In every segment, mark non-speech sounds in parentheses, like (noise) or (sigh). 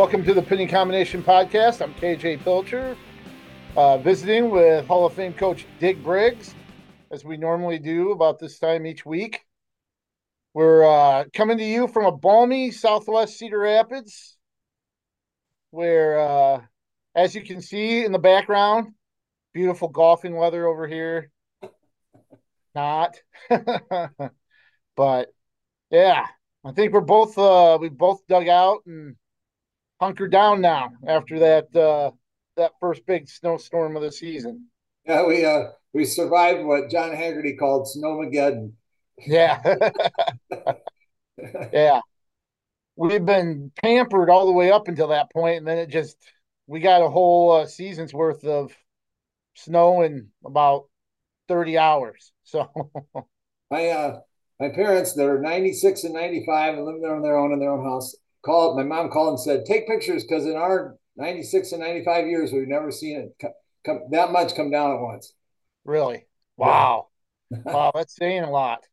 Welcome to the Pinning Combination Podcast. I'm KJ Pilcher, uh, visiting with Hall of Fame coach Dick Briggs, as we normally do about this time each week. We're uh, coming to you from a balmy southwest Cedar Rapids, where, uh, as you can see in the background, beautiful golfing weather over here. Not, (laughs) but yeah, I think we're both uh, we both dug out and hunkered down now after that uh, that first big snowstorm of the season. Yeah, we uh, we survived what John Haggerty called snowmageddon. Yeah. (laughs) yeah. We've been pampered all the way up until that point, and then it just we got a whole uh, season's worth of snow in about thirty hours. So (laughs) my uh my parents, they're ninety six and ninety five, and live there on their own in their own house. Called my mom called and said, "Take pictures because in our ninety six and ninety five years, we've never seen it come that much come down at once." Really? Wow. (laughs) wow, that's saying a lot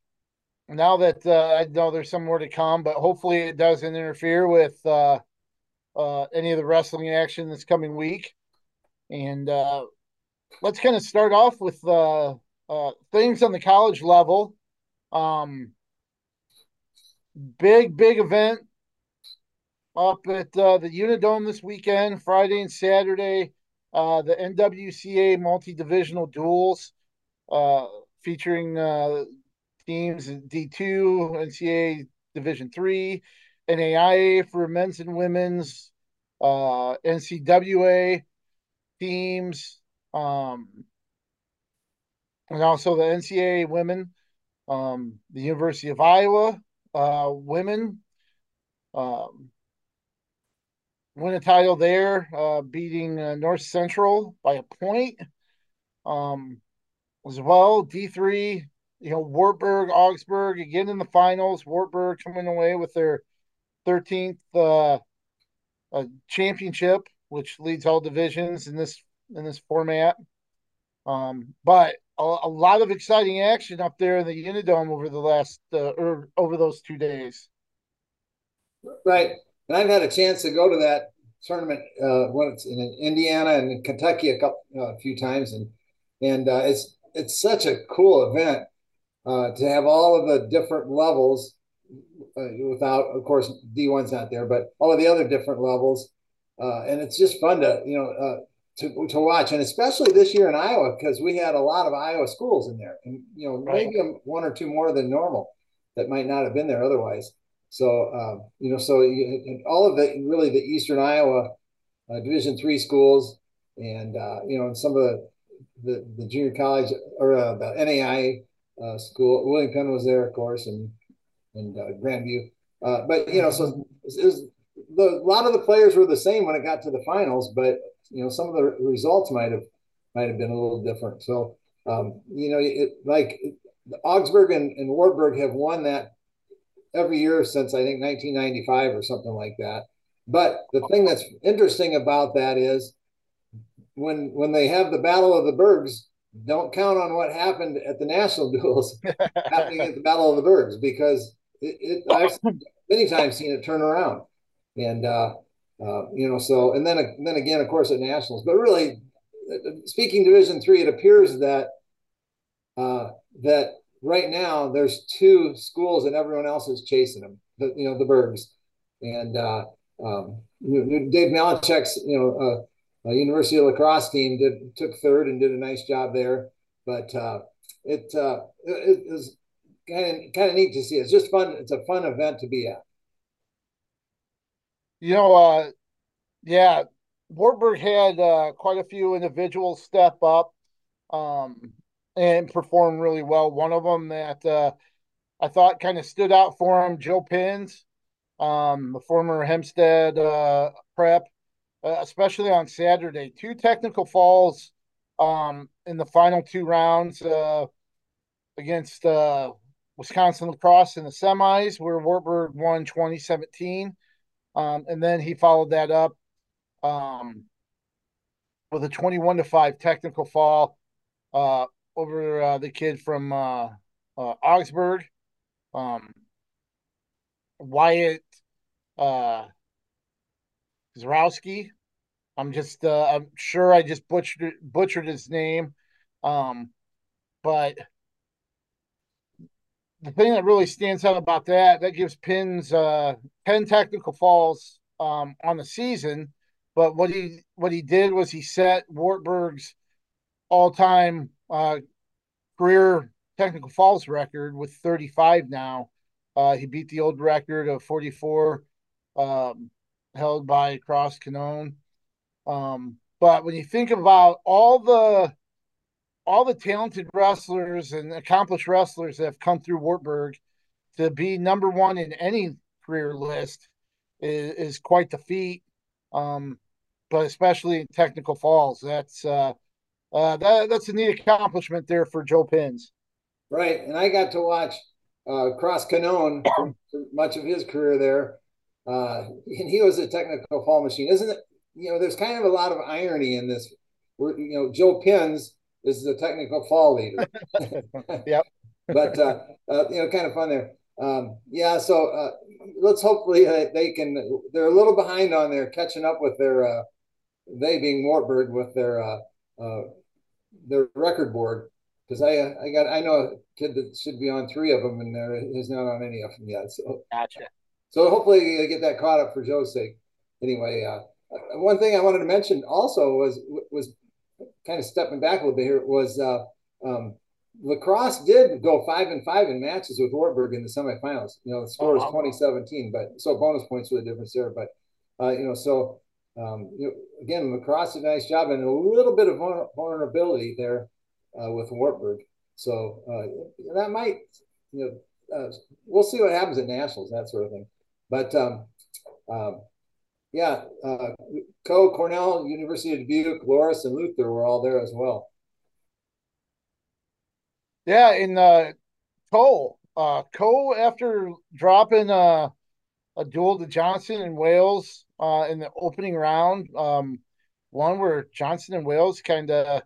now that uh, I know there's some more to come, but hopefully it doesn't interfere with uh, uh, any of the wrestling action this coming week. And uh, let's kind of start off with uh, uh, things on the college level. Um, big, big event up at the Unidome this weekend, Friday and Saturday. the NWCA multi divisional duels featuring teams D2, NCAA Division Three, NAIA for men's and women's, uh, NCWA teams, um, and also the NCAA women, um, the University of Iowa uh, women. Um, win a title there, uh, beating uh, North Central by a point. Um, as well, D3 you know, Wartburg, Augsburg again in the finals. Wartburg coming away with their 13th uh, uh, championship, which leads all divisions in this in this format. Um, but a, a, lot of exciting action up there in the Unidome over the last uh, or er, over those two days. Right, and I've had a chance to go to that tournament uh, when it's in Indiana and Kentucky a couple uh, a few times, and and uh, it's it's such a cool event uh, to have all of the different levels uh, without, of course, D1's not there, but all of the other different levels. Uh, and it's just fun to, you know, uh, to, to watch. And especially this year in Iowa, because we had a lot of Iowa schools in there and, you know, right. maybe one or two more than normal that might not have been there otherwise. So, um, you know, so you, all of the, really the Eastern Iowa uh, Division three schools and, uh, you know, and some of the, the, the junior college or the NAI uh, school. William Penn was there, of course, and and uh, Grandview. Uh, but you know, so it was, the, a lot of the players were the same when it got to the finals, but you know, some of the results might have might have been a little different. So um, you know, it, like Augsburg and, and Wartburg have won that every year since I think 1995 or something like that. But the thing that's interesting about that is when when they have the Battle of the Bergs, don't count on what happened at the national (laughs) duels happening at the Battle of the Bergs because it, it, I've many times seen it turn around, and uh, uh, you know so and then then again of course at nationals, but really speaking Division three, it appears that uh, that right now there's two schools and everyone else is chasing them, the, you know the Bergs, and uh, um, Dave Malachek's you know uh, University of La Crosse team did took third and did a nice job there. But uh, it, uh, it, it kind of kind of neat to see. It's just fun. It's a fun event to be at. You know, uh, yeah, Wartburg had uh, quite a few individuals step up um, and perform really well. One of them that uh, I thought kind of stood out for him, Joe Pins, um, the former Hempstead uh, prep uh, especially on Saturday. Two technical falls um, in the final two rounds uh, against uh, Wisconsin La Crosse in the semis, where Wartburg won 2017. Um, and then he followed that up um, with a 21 to 5 technical fall uh, over uh, the kid from uh, uh, Augsburg. Um, Wyatt uh. I'm just uh, I'm sure I just butchered butchered his name. Um, but the thing that really stands out about that that gives Pins uh, 10 technical falls um, on the season. But what he what he did was he set Wartburg's all time uh, career technical falls record with 35 now. Uh, he beat the old record of 44 um, held by Cross Canone. Um, but when you think about all the all the talented wrestlers and accomplished wrestlers that have come through Wartburg to be number one in any career list is, is quite the feat. Um, but especially in technical falls, that's uh, uh, that, that's a neat accomplishment there for Joe Pins. Right, and I got to watch uh, Cross Canone (clears throat) much of his career there, uh, and he was a technical fall machine, isn't it? You know, there's kind of a lot of irony in this. Where, you know, Joe Pins is the technical fall leader. (laughs) (laughs) yep. but uh, uh, you know, kind of fun there. Um, yeah, so uh, let's hopefully they can. They're a little behind on their catching up with their. Uh, they being Wartburg with their uh, record board because I I got I know a kid that should be on three of them and there is not on any of them yet. So gotcha. So hopefully they get that caught up for Joe's sake. Anyway, uh, one thing I wanted to mention also was was kind of stepping back a little bit here was uh, um, La Crosse did go five and five in matches with Wartburg in the semifinals. You know, the score oh, was 2017, but so bonus points for the difference there. But uh, you know, so um, you again, La Crosse did a nice job and a little bit of vulnerability there uh, with Wartburg. So uh, that might, you know, uh, we'll see what happens at nationals, that sort of thing. But um, um, yeah, uh, Coe, Cornell, University of Dubuque, Loras, and Luther were all there as well. Yeah, in uh, Coe, uh, Coe after dropping uh, a duel to Johnson and Wales uh, in the opening round, um, one where Johnson and Wales kind of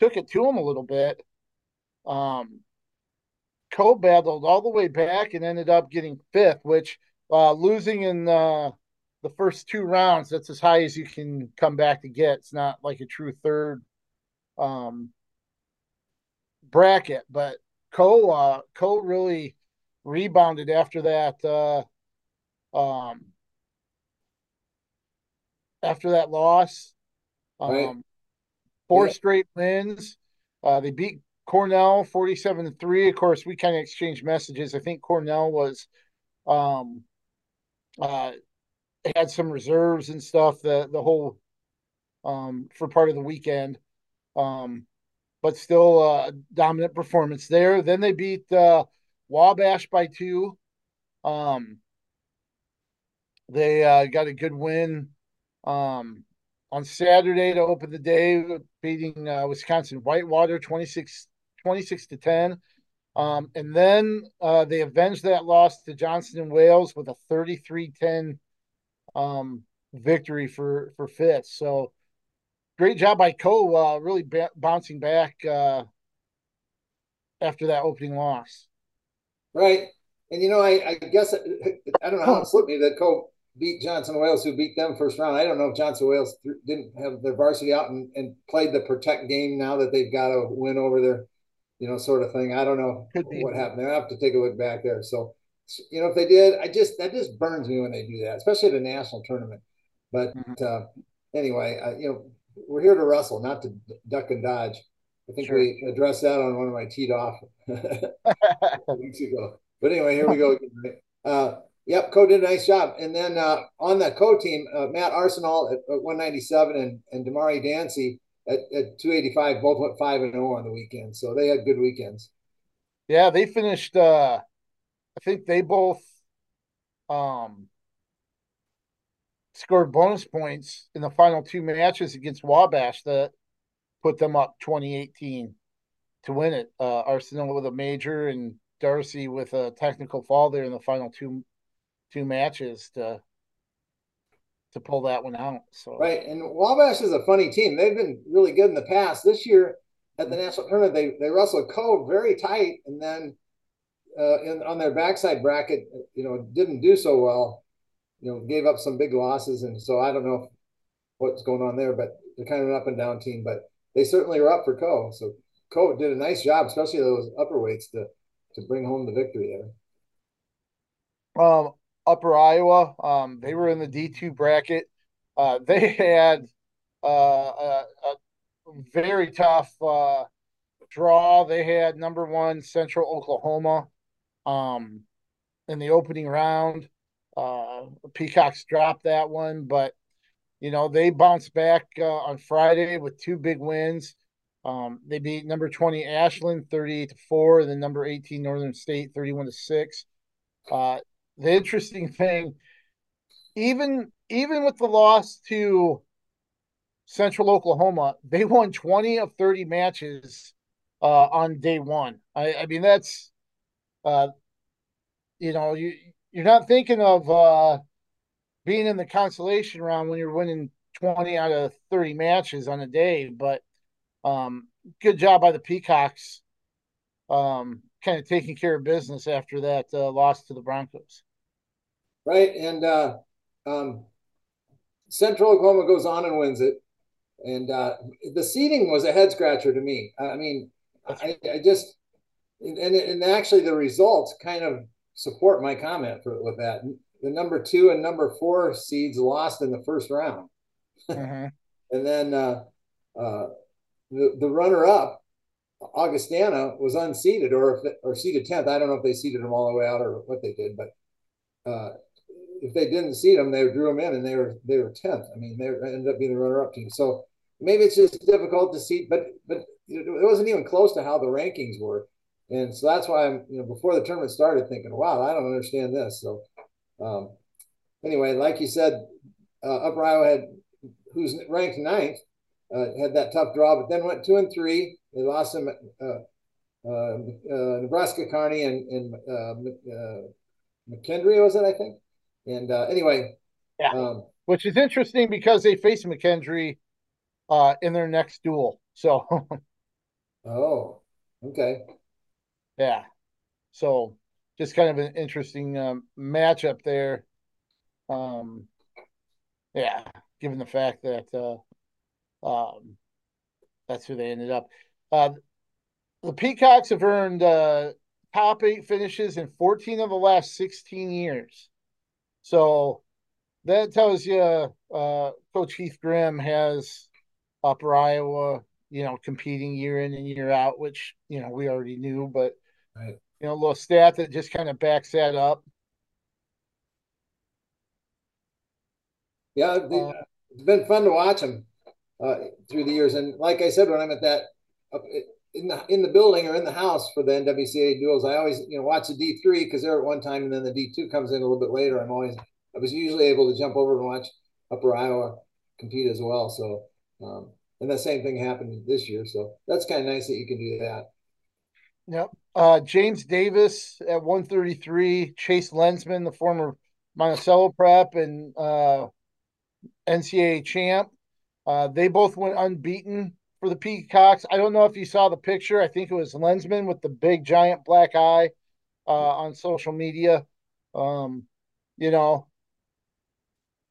took it to him a little bit. Um, Coe battled all the way back and ended up getting fifth, which uh, losing in uh, the first two rounds, that's as high as you can come back to get. It's not like a true third um, bracket, but Coe uh, Coe really rebounded after that. Uh, um, after that loss, um, right. four yeah. straight wins. Uh, they beat Cornell forty-seven to three. Of course, we kind of exchanged messages. I think Cornell was um, uh, had some reserves and stuff the the whole um for part of the weekend um but still a uh, dominant performance there then they beat uh wabash by two um they uh, got a good win um on saturday to open the day beating uh, wisconsin whitewater 26 26 to 10 um, and then uh, they avenged that loss to Johnson and Wales with a 33 10 um, victory for for fifth. So great job by Coe, uh, really ba- bouncing back uh, after that opening loss. Right, and you know, I, I guess I don't know how it slipped me that Coe beat Johnson Wales, who beat them first round. I don't know if Johnson Wales didn't have their varsity out and, and played the protect game now that they've got to win over their, you know, sort of thing. I don't know what happened there. I have to take a look back there. So you know, if they did, I just that just burns me when they do that, especially at a national tournament. But mm-hmm. uh, anyway, uh, you know, we're here to wrestle, not to duck and dodge. I think sure. we addressed that on one of my teed off (laughs) (laughs) weeks ago. But anyway, here we go. Uh, yep, Coe did a nice job. And then uh, on that Coe team, uh, Matt Arsenal at, at 197 and, and Damari Dancy at, at 285 both went 5 and 0 on the weekend. So they had good weekends. Yeah, they finished uh I think they both um, scored bonus points in the final two matches against Wabash that put them up 2018 to win it. Uh, Arsenal with a major and Darcy with a technical fall there in the final two two matches to to pull that one out. So right, and Wabash is a funny team. They've been really good in the past. This year at the national tournament, they they wrestled Coe very tight, and then uh, in, on their backside bracket, you know, didn't do so well. you know, gave up some big losses, and so I don't know what's going on there, but they're kind of an up and down team. But they certainly are up for Coe. So Coe did a nice job, especially those upper weights to to bring home the victory there. Um, Upper Iowa, um, they were in the D two bracket. Uh, they (laughs) had uh, a, a very tough uh, draw. They had number one Central Oklahoma um, in the opening round. Uh, Peacocks dropped that one, but you know they bounced back uh, on Friday with two big wins. Um, they beat number 20 Ashland 38 to 4, and then number 18 Northern State 31 to 6. The interesting thing, even even with the loss to Central Oklahoma, they won 20 of 30 matches uh, on day one. I, I mean, that's, uh, you know, you, you're not thinking of uh, being in the consolation round when you're winning 20 out of 30 matches on a day, but um, good job by the Peacocks um, kind of taking care of business after that uh, loss to the Broncos. Right. And uh, um, Central Oklahoma goes on and wins it. And uh, the seating was a head scratcher to me. I mean, I, I just, and, and actually the results kind of support my comment for, with that. The number two and number four seeds lost in the first round. Mm-hmm. (laughs) and then uh, uh, the, the runner up, Augustana, was unseated or if or seated 10th. I don't know if they seated them all the way out or what they did, but uh, if they didn't seat them, they drew them in and they were they were 10th. I mean, they ended up being the runner up team. So maybe it's just difficult to see, but but it wasn't even close to how the rankings were, and so that's why I'm you know before the tournament started thinking, wow, I don't understand this. So um, anyway, like you said, uh, Upper Iowa had who's ranked ninth uh, had that tough draw, but then went two and three. They lost some uh, uh, uh Nebraska Kearney and, and uh, McKendree was it I think, and uh, anyway, yeah. Um, which is interesting because they faced McKendree uh, in their next duel. So, (laughs) oh, okay, yeah. So, just kind of an interesting um, matchup there. Um, yeah, given the fact that uh, um, that's who they ended up. Uh, the Peacocks have earned uh, top eight finishes in 14 of the last 16 years. So that tells you uh, Coach Heath Grimm has Upper Iowa, you know, competing year in and year out, which you know we already knew, but right. you know, a little stat that just kind of backs that up. Yeah, uh, it's been fun to watch them uh, through the years, and like I said, when I'm at that in the in the building or in the house for the NWCA duels, I always you know watch the D three because they're at one time, and then the D two comes in a little bit later. I'm always I was usually able to jump over and watch Upper Iowa compete as well. So um, and the same thing happened this year. So that's kind of nice that you can do that. Yep. Uh, James Davis at 133, Chase Lensman, the former Monticello prep and uh, NCAA champ. Uh, they both went unbeaten for the Peacocks. I don't know if you saw the picture. I think it was Lensman with the big giant black eye uh, on social media. Um, you know,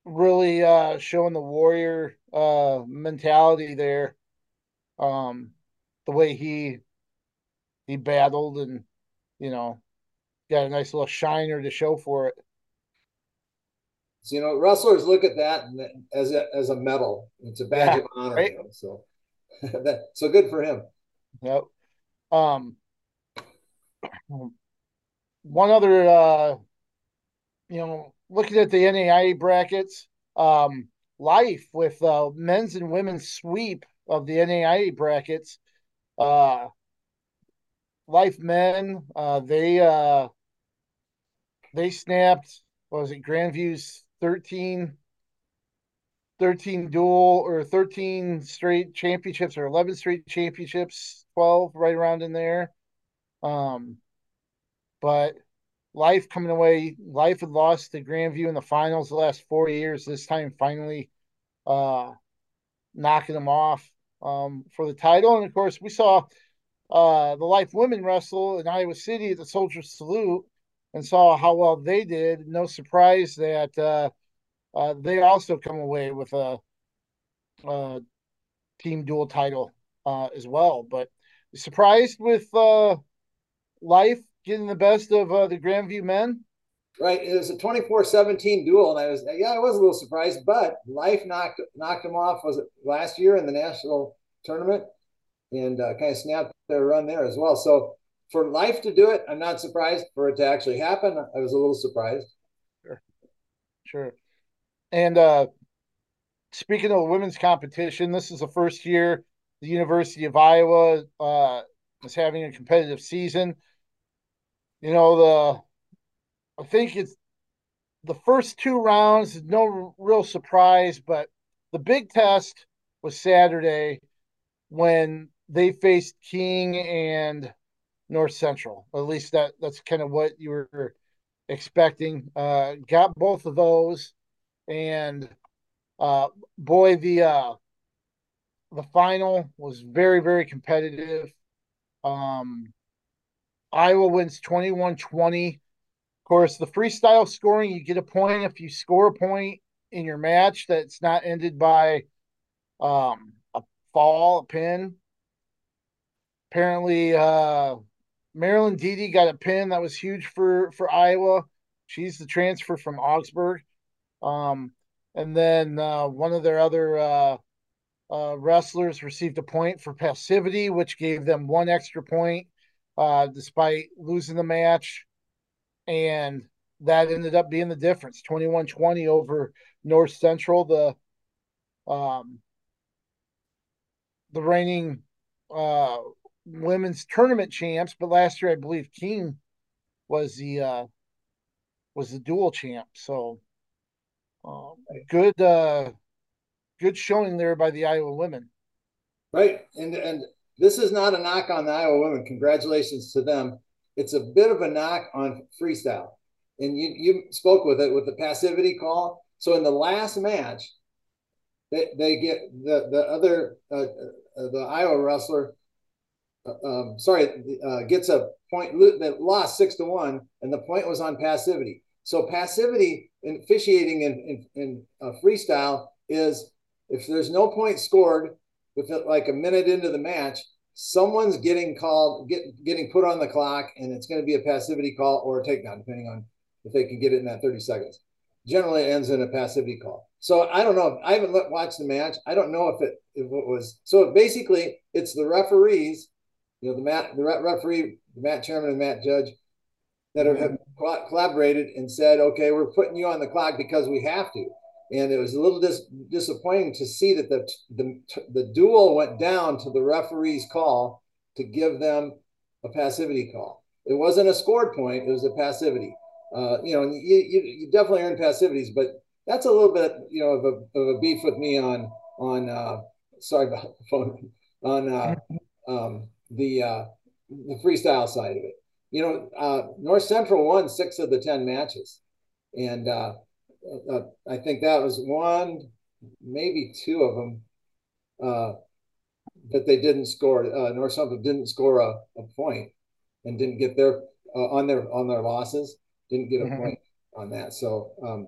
really uh, showing the warrior uh, mentality there. Um, the way he he battled and you know got a nice little shiner to show for it. So, you know, wrestlers look at that as a, as a medal. It's a badge yeah, of honor. Right? You know, so (laughs) so good for him. Yep. Um. One other, uh, you know, looking at the NAIA brackets, um, Life with uh, men's and women's sweep of the NAIA brackets. Uh, Life men, uh, they uh, they snapped. Was it? Grandview's 13, 13 dual or 13 straight championships or 11 straight championships, 12 right around in there. Um, but Life coming away. Life had lost to Grandview in the finals the last four years. This time, finally, uh, knocking them off um, for the title. And of course, we saw uh, the Life women wrestle in Iowa City at the Soldier Salute and saw how well they did. No surprise that uh, uh, they also come away with a, a team dual title uh, as well. But surprised with uh, Life getting the best of uh, the Grandview men. Right, it was a 24-17 duel, and I was yeah, I was a little surprised, but Life knocked knocked them off. Was it last year in the national tournament, and uh, kind of snapped their run there as well. So for Life to do it, I'm not surprised. For it to actually happen, I was a little surprised. Sure, sure. And uh, speaking of women's competition, this is the first year the University of Iowa uh, is having a competitive season. You know the I think it's the first two rounds, no real surprise, but the big test was Saturday when they faced King and North Central. At least that that's kind of what you were expecting. Uh, got both of those, and uh, boy, the uh, the final was very very competitive. Um, Iowa wins 21 20 Of course, the freestyle scoring, you get a point if you score a point in your match that's not ended by um, a fall, a pin. Apparently, uh, Marlynne Deede got a pin that was huge for for Iowa. She's the transfer from Augsburg. Um, and then uh, one of their other uh, uh, wrestlers received a point for passivity, which gave them one extra point uh, despite losing the match. And that ended up being the difference 21-20 over north central the um the reigning uh women's tournament champs. But last year i believe king was the uh was the dual champ. So um, good uh good showing there by the iowa women right and and this is not a knock on the iowa women congratulations to them it's a bit of a knock on freestyle. And you, you spoke with it with the passivity call. So in the last match, they, they get the, the other, uh, uh, the Iowa wrestler, uh, um, sorry, uh, gets a point that lost six to one, and the point was on passivity. So passivity in officiating in, in, in uh, freestyle is if there's no point scored with like a minute into the match, someone's getting called, get, getting put on the clock, and it's going to be a passivity call or a takedown, depending on if they can get it in that 30 seconds. Generally, it ends in a passivity call. So I don't know. I haven't watched the match. I don't know if it if it was. So basically, it's the referees, you know, the mat, the referee, the mat chairman, and mat judge that have, collaborated and said, okay, we're putting you on the clock because we have to and it was a little dis- disappointing to see that the, the the duel went down to the referee's call to give them a passivity call. It wasn't a scored point; it was a passivity. Uh, you know, you, you, you, definitely earn passivities, but that's a little bit you know of a, of a beef with me on on uh, sorry about the phone on uh, (laughs) um, the uh, the freestyle side of it. You know, uh, North Central won six of the ten matches, and uh, uh, I think that was one, maybe two of them uh, that they didn't score. Uh, North Central didn't score a, a point and didn't get their uh, on their on their losses. Didn't get a mm-hmm. point on that. So um,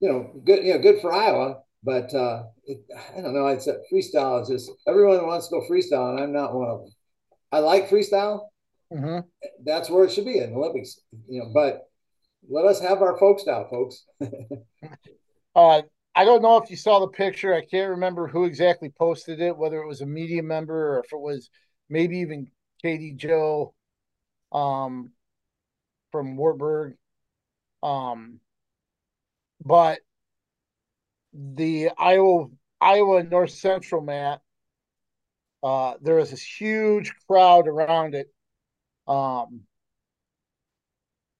you know, good. You know, good for Iowa. But uh, it, I don't know. It's freestyle is just everyone wants to go freestyle, and I'm not one of them. I like freestyle. Mm-hmm. That's where it should be in the Olympics. You know, but let us have our folks now, folks. (laughs) uh, I don't know if you saw the picture. I can't remember who exactly posted it, whether it was a media member or if it was maybe even Katie Joe um, from Wartburg. Um, but the Iowa Iowa North Central mat, uh, there was this huge crowd around it. Um,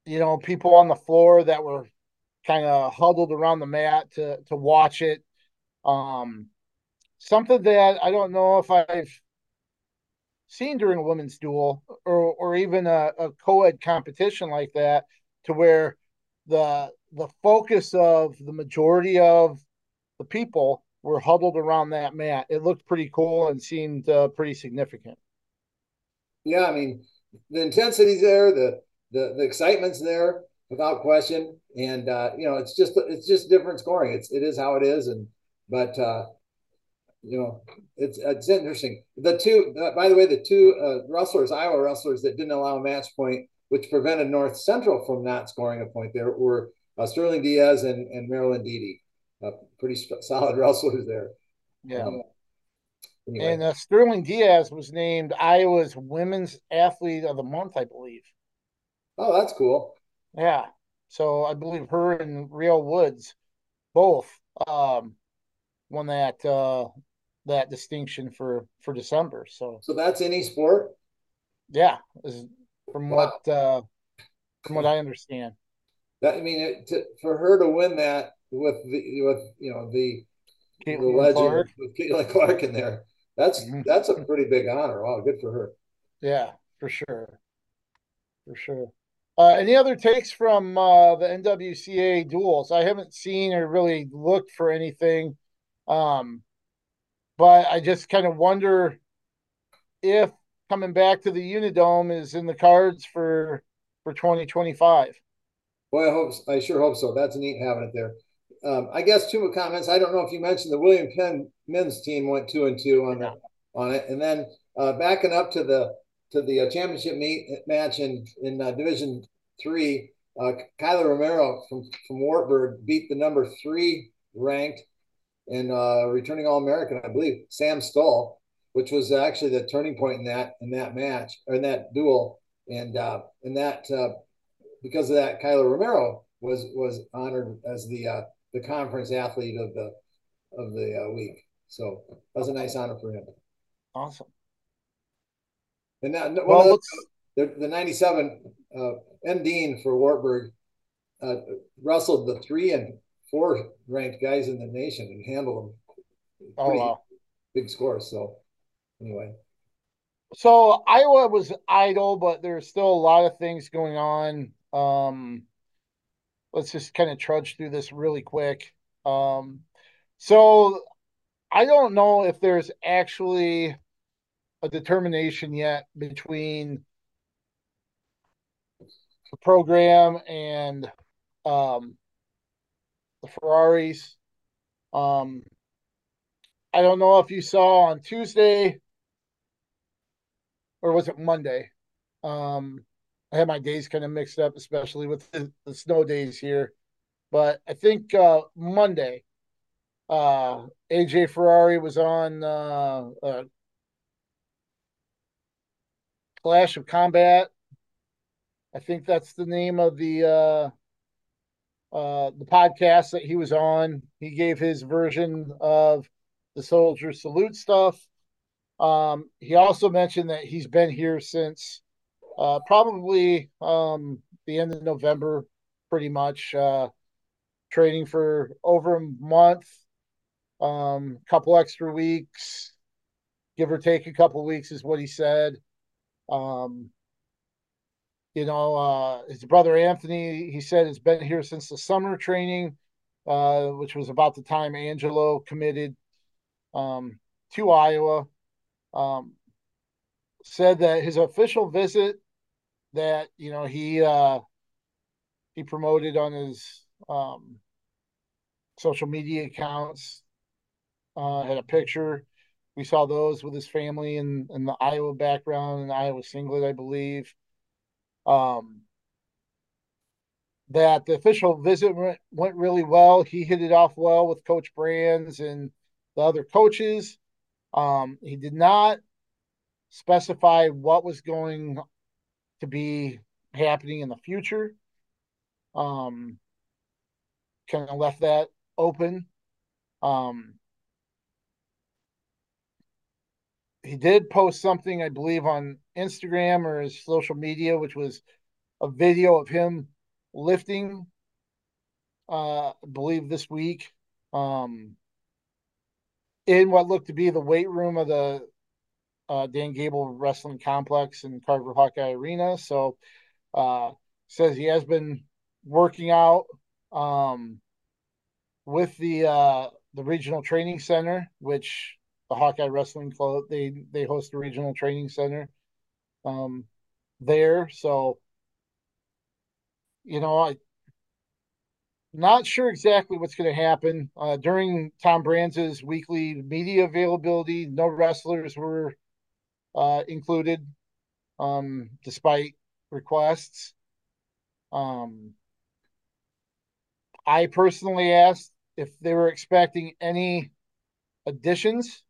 you know, people on the floor that were kind of huddled around the mat to to watch it. Um, something that I don't know if I've seen during a women's duel or or even a, a co-ed competition like that, to where the the focus of the majority of the people were huddled around that mat. It looked pretty cool and seemed uh, pretty significant. Yeah, I mean, the intensity's there, the the, the excitement's there. without question. And uh, you know, it's just it's just different scoring. It's it is how it is. And but uh, you know, it's it's interesting. The two, uh, by the way, the two uh, wrestlers, Iowa wrestlers that didn't allow a match point, which prevented North Central from not scoring a point, there were uh, Sterling Diaz and and Marlynne Deede, uh, pretty solid (laughs) wrestlers there. Yeah. Um, anyway. And uh, Sterling Diaz was named Iowa's Women's Athlete of the Month, I believe. Oh, that's cool. Yeah. So I believe her and Real Woods both um, won that uh, that distinction for for December. So so that's any sport. Yeah, from wow. what uh, from what I understand. That I mean, it, to, for her to win that with the with you know the, the legend Clark. with Caitlin Clark in there, that's mm-hmm. that's a pretty big honor. Wow, good for her. Yeah, for sure, for sure. Uh, any other takes from uh, the NWCA duels? I haven't seen or really looked for anything, um, but I just kind of wonder if coming back to the Unidome is in the cards for for 2025. Well, I hope I sure hope so. That's neat having it there. Um, I guess two more comments. I don't know if you mentioned the William Penn men's team went two and two on the on it, and then uh, backing up to the to the uh, championship meet match in in uh, Division Three. Uh, Kyler Romero from from Wartburg beat the number three ranked and uh, returning All American, I believe, Sam Stoll, which was actually the turning point in that in that match or in that duel, and uh, in that uh, because of that, Kyler Romero was was honored as the uh, the conference athlete of the of the uh, week. So that was a nice honor for him. Awesome. And now, well, the, the 97 uh, M. Dean for Wartburg uh, wrestled the three and four ranked guys in the nation and handled them. Oh, wow. Big scores. So, anyway. So Iowa was idle, but there's still a lot of things going on. Um, let's just kind of trudge through this really quick. Um, so I don't know if there's actually a determination yet between the program and um, the Ferraris. Um, I don't know if you saw on Tuesday or was it Monday? Um, I had my days kind of mixed up, especially with the, the snow days here. But I think uh, Monday, uh, AJ Ferrari was on uh, uh, Clash of Combat. I think that's the name of the uh, uh, the podcast that he was on. He gave his version of the soldier salute stuff. Um, he also mentioned that he's been here since uh, probably um, the end of November, pretty much. Uh, training for over a month, a um, couple extra weeks, give or take a couple weeks, is what he said. Um, you know, uh, his brother Anthony, he said, has been here since the summer training, uh, which was about the time Angelo committed um, to Iowa. Um, said that his official visit that you know he uh, he promoted on his um, social media accounts. Uh, had a picture. We saw those with his family and in, in the Iowa background and Iowa singlet, I believe. Um, that the official visit went, went really well. He hit it off well with Coach Brands and the other coaches. Um, he did not specify what was going to be happening in the future. Um, kind of left that open. Um, he did post something, I believe, on Instagram or his social media, which was a video of him lifting. Uh, I believe this week, um, in what looked to be the weight room of the uh, Dan Gable Wrestling Complex in Carver Hawkeye Arena. So uh, says he has been working out um, with the uh, the regional training center, which the Hawkeye Wrestling Club they they host a regional training center um, there. So you know, I not sure exactly what's going to happen uh, during Tom Brands' weekly media availability. No wrestlers were uh, included, um, despite requests. Um, I personally asked if they were expecting any additions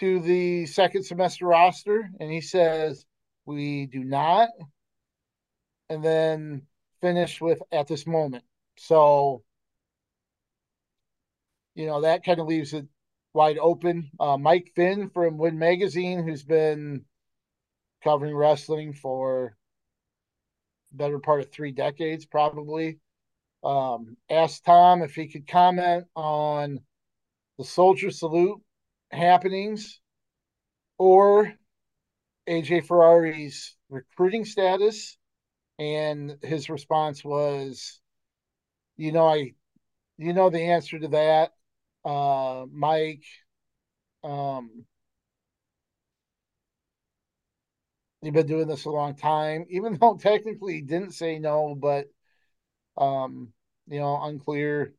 to the second semester roster, and he says we do not. And then finished with at this moment. So, you know, that kind of leaves it wide open. Uh, Mike Finn from Win Magazine, who's been covering wrestling for better part of three decades, probably, um, asked Tom if he could comment on the Soldier Salute happenings or AJ Ferrari's recruiting status. And his response was, you know, I, you know, the answer to that, uh, Mike. Um, you've been doing this a long time, even (laughs) though technically he didn't say no, but, um, you know, unclear.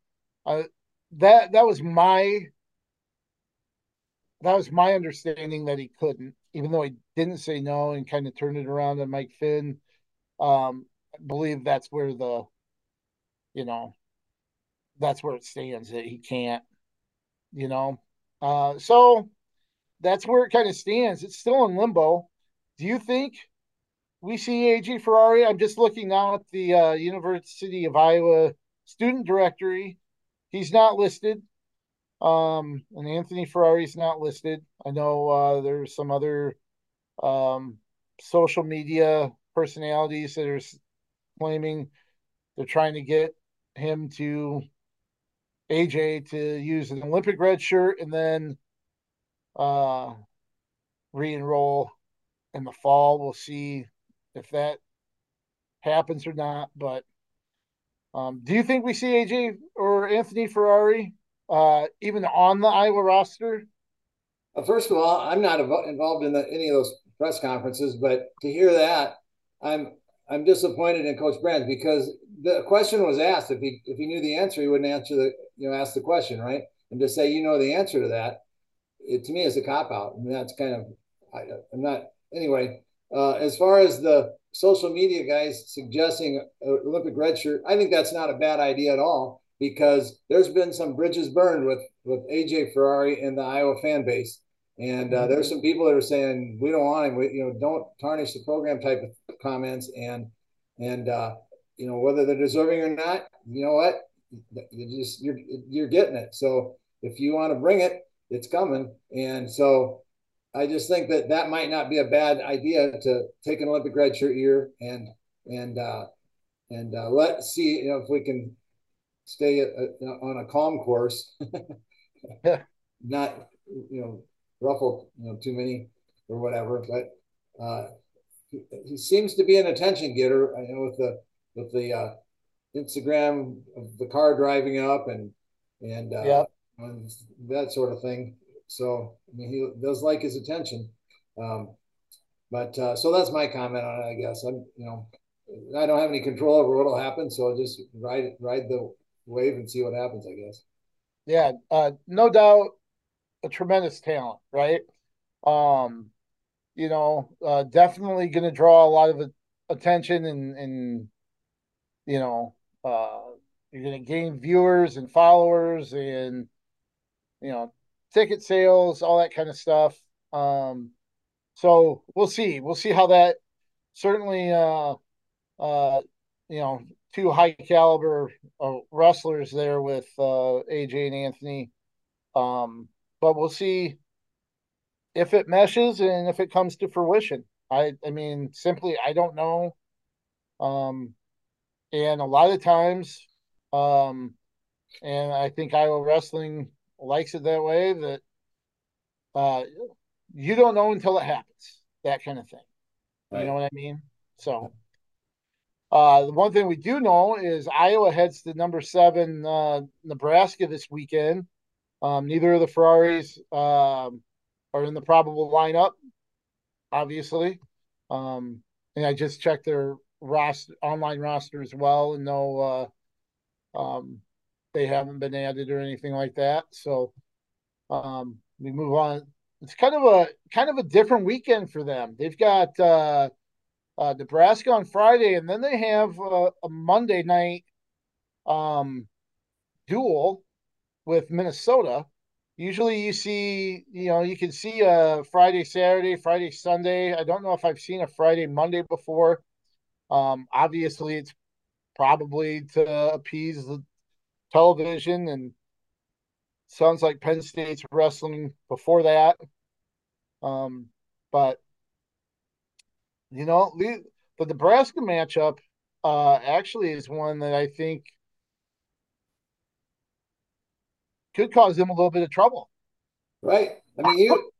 That that was my that was my understanding that he couldn't, even though he didn't say no and kind of turned it around on Mike Finn. Um, I believe that's where the, you know, that's where it stands that he can't, you know. Uh, so that's where it kind of stands. It's still in limbo. Do you think we see AJ Ferrari? I'm just looking now at the uh, University of Iowa student directory. He's not listed. Um, and Anthony Ferrari's not listed. I know uh, there's some other um, social media personalities that are claiming they're trying to get him to AJ to use an Olympic red shirt and then uh, re-enroll in the fall. We'll see if that happens or not. But um, do you think we see AJ or Anthony Ferrari uh, even on the Iowa roster? Well, first of all, I'm not involved in the, any of those press conferences, but to hear that, I'm I'm disappointed in Coach Brands because the question was asked. If he if he knew the answer, he wouldn't answer the you know ask the question, right? And to say you know the answer to that, it to me is a cop out. I mean, that's kind of I, am not anyway. Uh, as far as the social media guys suggesting Olympic red shirt, I think that's not a bad idea at all because there's been some bridges burned with with AJ Ferrari and the Iowa fan base. And uh, there's some people that are saying we don't want him. We, you know, don't tarnish the program type of comments. And and uh, you know whether they're deserving or not, you know what, you just you're you're getting it. So if you want to bring it, it's coming. And so I just think that that might not be a bad idea to take an Olympic red shirt year and and uh, and uh, let's see you know if we can stay uh, on a calm course, (laughs) yeah. not you know ruffle you know too many or whatever. But uh, he, he, seems to be an attention getter. You know, with the with the uh, Instagram of the car driving up and and uh, yeah. and that sort of thing. So I mean, he does like his attention. Um, but uh, so that's my comment on it. I guess I'm you know I don't have any control over what'll happen, so I'll just ride ride the wave and see what happens. I guess. Yeah, uh, no doubt, a tremendous talent, right? Um, you know, uh, definitely going to draw a lot of attention and and you know, uh, you're going to gain viewers and followers and you know, ticket sales, all that kind of stuff. Um, so we'll see. We'll see how that certainly uh uh you know two high caliber uh, wrestlers there with uh, AJ and Anthony. Um, but we'll see if it meshes and if it comes to fruition. I I mean, simply I don't know. Um, and a lot of times, um, and I think Iowa wrestling likes it that way that uh, you don't know until it happens. That kind of thing. Right. You know what I mean? So uh, the one thing we do know is Iowa heads to number seven uh, Nebraska this weekend. Um, neither of the Ferraris um, are in the probable lineup, obviously. Um, and I just checked their roster online roster as well, and no uh, um, they haven't been added or anything like that. So um, we move on. It's kind of a kind of a different weekend for them. They've got uh, uh, Nebraska on Friday, and then they have a, a Monday night um, duel with Minnesota. Usually, you see, you know, you can see a Friday, Saturday, Friday, Sunday. I don't know if I've seen a Friday, Monday before. Um, obviously, it's probably to appease the television, and sounds like Penn State's wrestling before that. Um, but you know, the, the Nebraska matchup uh, actually is one that I think could cause them a little bit of trouble. Right. I mean, you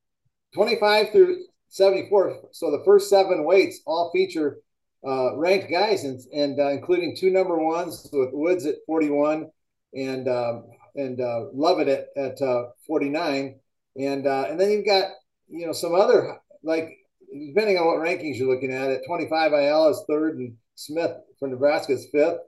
25 through 74. So the first seven weights all feature uh, ranked guys, and, and uh, including two number ones with Woods at 41 and um, and uh, Lovett at, at uh, 49. And uh, and then you've got you know some other like depending on what rankings you're looking at, at 25, Ayala is third, and Smith for Nebraska is fifth,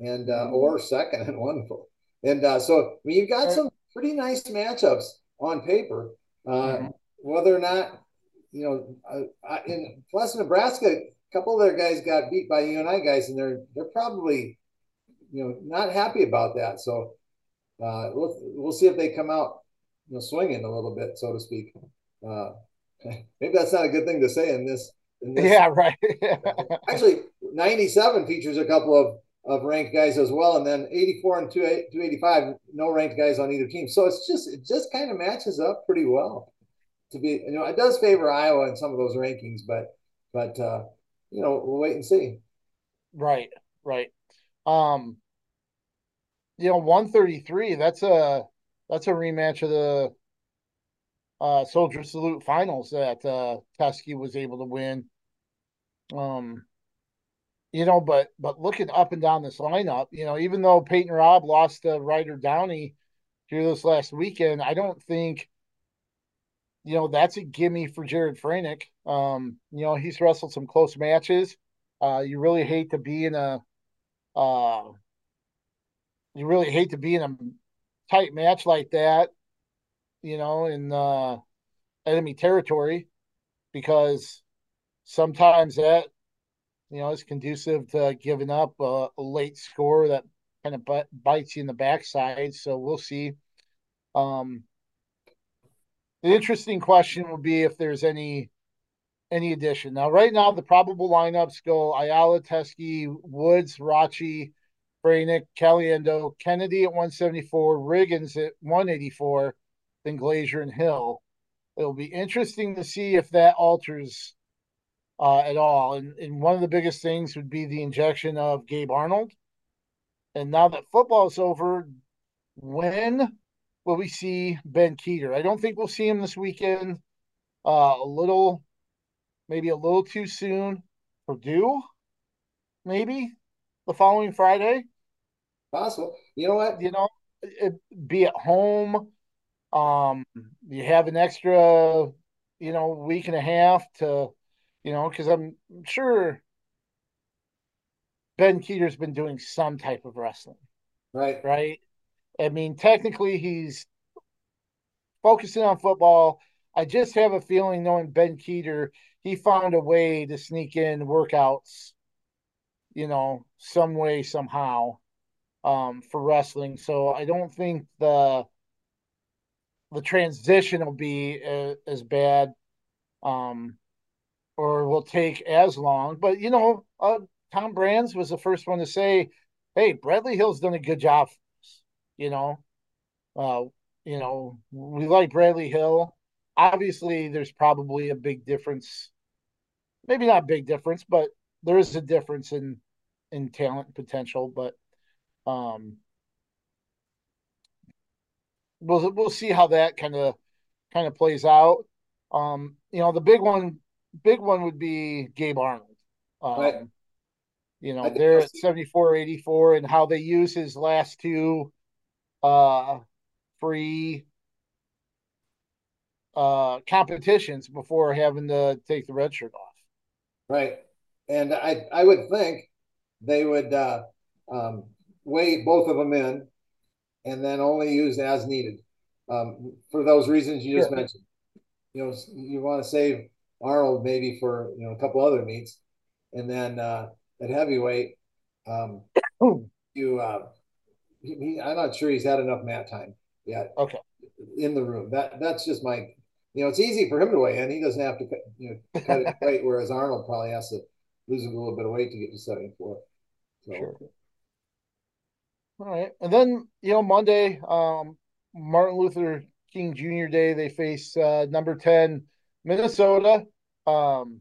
and uh, mm-hmm. or second, and wonderful. And uh, so, I mean, you've got some pretty nice matchups on paper. Uh, mm-hmm. Whether or not, you know, uh, in plus Nebraska, a couple of their guys got beat by UNI guys, and they're they're probably, you know, not happy about that. So, uh, we'll we'll see if they come out, you know, swinging a little bit, so to speak. Uh, (laughs) maybe that's not a good thing to say in this. In this. Yeah, right. (laughs) Actually, 97 features a couple of, of ranked guys as well, and then 84 and 285, no ranked guys on either team. So it's just it just kind of matches up pretty well. To be, you know, it does favor Iowa in some of those rankings, but but uh, you know, we'll wait and see. Right, right. Um, you know, 133. That's a that's a rematch of the uh, Soldier Salute finals that uh, Teske was able to win. Um, you know, but but looking up and down this lineup, you know, even though Peyton Robb lost to Ryder Downey here this last weekend, I don't think, you know, that's a gimme for Jared Froelich. Um, you know, he's wrestled some close matches. Uh, you really hate to be in a, uh, you really hate to be in a tight match like that you know, in uh, enemy territory because sometimes that, you know, is conducive to giving up a, a late score that kind of bites you in the backside. So we'll see. Um, the interesting question will be if there's any any addition. Now, right now, the probable lineups go Ayala, Teske, Woods, Rachi, Froelich, Caliendo, Kennedy at 174, Riggins at 184, then Glazier and Hill. It'll be interesting to see if that alters uh, at all. And, and one of the biggest things would be the injection of Gabe Arnold. And now that football is over, when will we see Ben Kueter? I don't think we'll see him this weekend. Uh, a little, maybe a little too soon. Purdue, maybe the following Friday. Possible. You know what? You know, it, be at home. Um, you have an extra, you know, week and a half to, you know, because I'm sure Ben Kueter's been doing some type of wrestling. Right. Right. I mean, technically, he's focusing on football. I just have a feeling, knowing Ben Kueter, he found a way to sneak in workouts, you know, some way, somehow, um, for wrestling. So I don't think the the transition will be uh, as bad um, or will take as long. But, you know, uh, Tom Brands was the first one to say, hey, Bradley Hill's done a good job You know, uh, you know, we like Bradley Hill. Obviously, there's probably a big difference. Maybe not big difference, but there is a difference in in talent potential. But um, we'll we'll see how that kind of kind of plays out. Um, you know, the big one, big one would be Gabe Arnold. Um, right. You know, they're at 74, 84, and how they use his last two uh, free uh, competitions before having to take the red shirt off. Right. and I I would think they would uh, um, weigh both of them in, and then only use as needed um, for those reasons you just yeah. mentioned. You know, you want to save Arnold maybe for you know a couple other meets, and then uh, at heavyweight, um, (clears throat) you uh, he, he, I'm not sure he's had enough mat time yet. Okay, in the room. That that's just my you know it's easy for him to weigh in. He doesn't have to you know (laughs) cut it weight, whereas Arnold probably has to lose a little bit of weight to get to 74. So. Sure. All right, and then you know Monday, um, Martin Luther King Jr. Day, they face uh, number ten Minnesota. Um,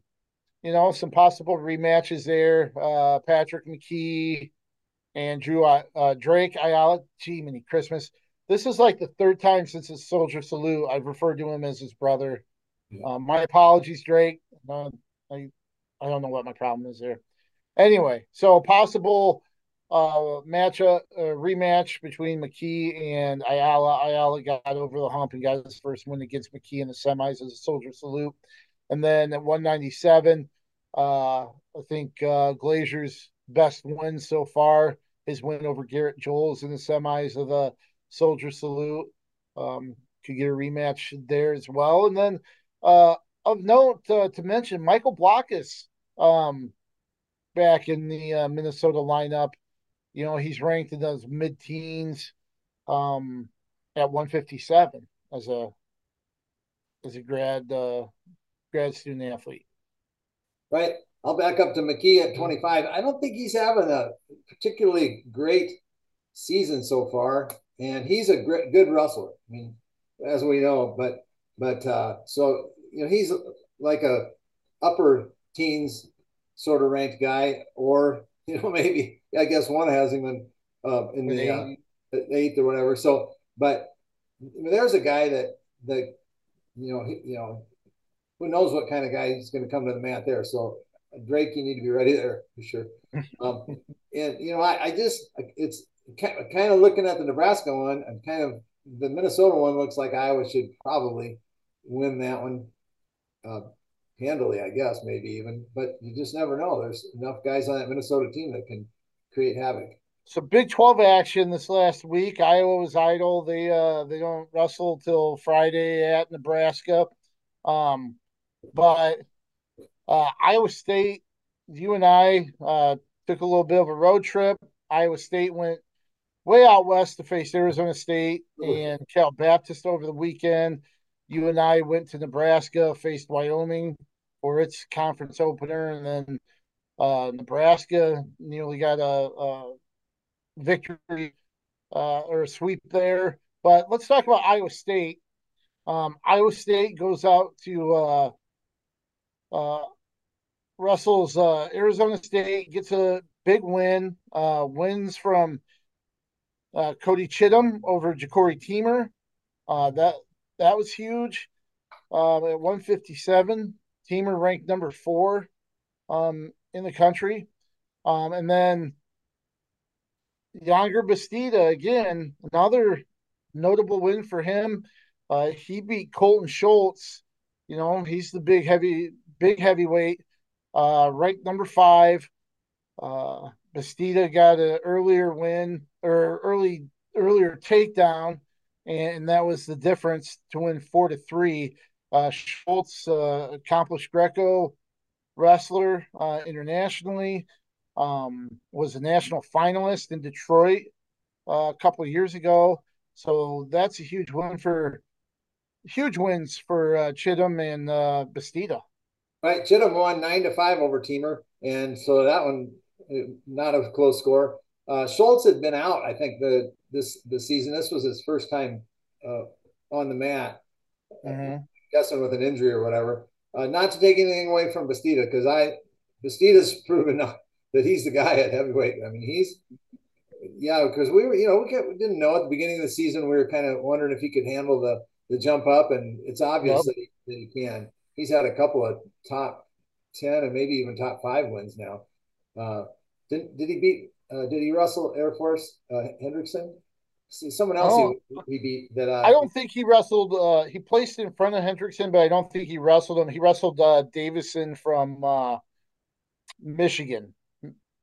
you know some possible rematches there. Uh, Patrick McKee and Drew uh, uh Drake Ayala. Gee, many Christmas. This is like the third time since his soldier salute I've referred to him as his brother. Yeah. Um, my apologies, Drake. Uh, I I don't know what my problem is there. Anyway, so possible uh, matchup uh, rematch between McKee and Ayala. Ayala got over the hump and got his first win against McKee in the semis as a soldier salute. And then at 197, uh, I think uh, Glazier's best win so far, his win over Garrett Joles in the semis of the soldier salute. Um, could get a rematch there as well. And then uh, of note uh, to mention, Michael Blockhus um, back in the uh, Minnesota lineup. You know, he's ranked in those mid teens um, at 157 as a as a grad uh, grad student athlete. Right. I'll back up to McKee at 25. I don't think he's having a particularly great season so far, and he's a great, good wrestler. I mean, as we know, but but uh, so you know he's like a upper teens sort of ranked guy, or (laughs) you know maybe I guess one has him in uh, in the uh, eighth or whatever. So, but I mean, there's a guy that that you know he, you know who knows what kind of guy he's going to come to the mat there. So Drake, you need to be ready there for sure. (laughs) Um, and you know, I, I just it's kind of looking at the Nebraska one and kind of the Minnesota one looks like Iowa should probably win that one. Uh, handily, I guess, maybe even. But you just never know. There's enough guys on that Minnesota team that can create havoc. So Big Twelve action this last week. Iowa was idle. They uh they don't wrestle till Friday at Nebraska. Um, but uh, Iowa State, UNI uh, took a little bit of a road trip. Iowa State went way out west to face Arizona State and Cal Baptist over the weekend. UNI went to Nebraska, faced Wyoming for its conference opener, and then uh, Nebraska nearly got a, a victory uh, or a sweep there. But let's talk about Iowa State. Um, Iowa State goes out to uh, Russell's uh, Arizona State, gets a big win, uh, wins from uh, Cody Chittum over Jacori Teemer. Uh, that that was huge. Um, at 157, Teamer ranked number four um, in the country. Um, and then Yonger Bastida, again, another notable win for him. Uh, he beat Colton Schultz. You know, he's the big heavy, big heavyweight, uh, ranked number five. Uh, Bastida got an earlier win or early earlier takedown and that was the difference to win four to three. Uh, Schultz, uh, accomplished Greco wrestler uh, internationally, um, was a national finalist in Detroit uh, a couple of years ago. So that's a huge win for huge wins for uh, Chittum and uh, Bastida. Right, Chittum won nine to five over Teemer, and so that one not a close score. Uh, Schultz had been out, I think, the this this season. This was his first time uh, on the mat, mm-hmm. guessing with an injury or whatever. Uh, not to take anything away from Bastida, because I Bastida's (laughs) proven that he's the guy at heavyweight. I mean, he's yeah, because we were, you know, we, kept, we, didn't know at the beginning of the season. We were kind of wondering if he could handle the the jump up, and it's obvious yep. that, he, that he can. He's had a couple of top ten and maybe even top five wins now. Uh, did, did he beat uh, did he wrestle Air Force uh, Hendrickson? See, someone else oh, he, he, beat that. Uh, I don't think he wrestled. Uh, he placed in front of Hendrickson, but I don't think he wrestled him. He wrestled uh, Davison from uh, Michigan.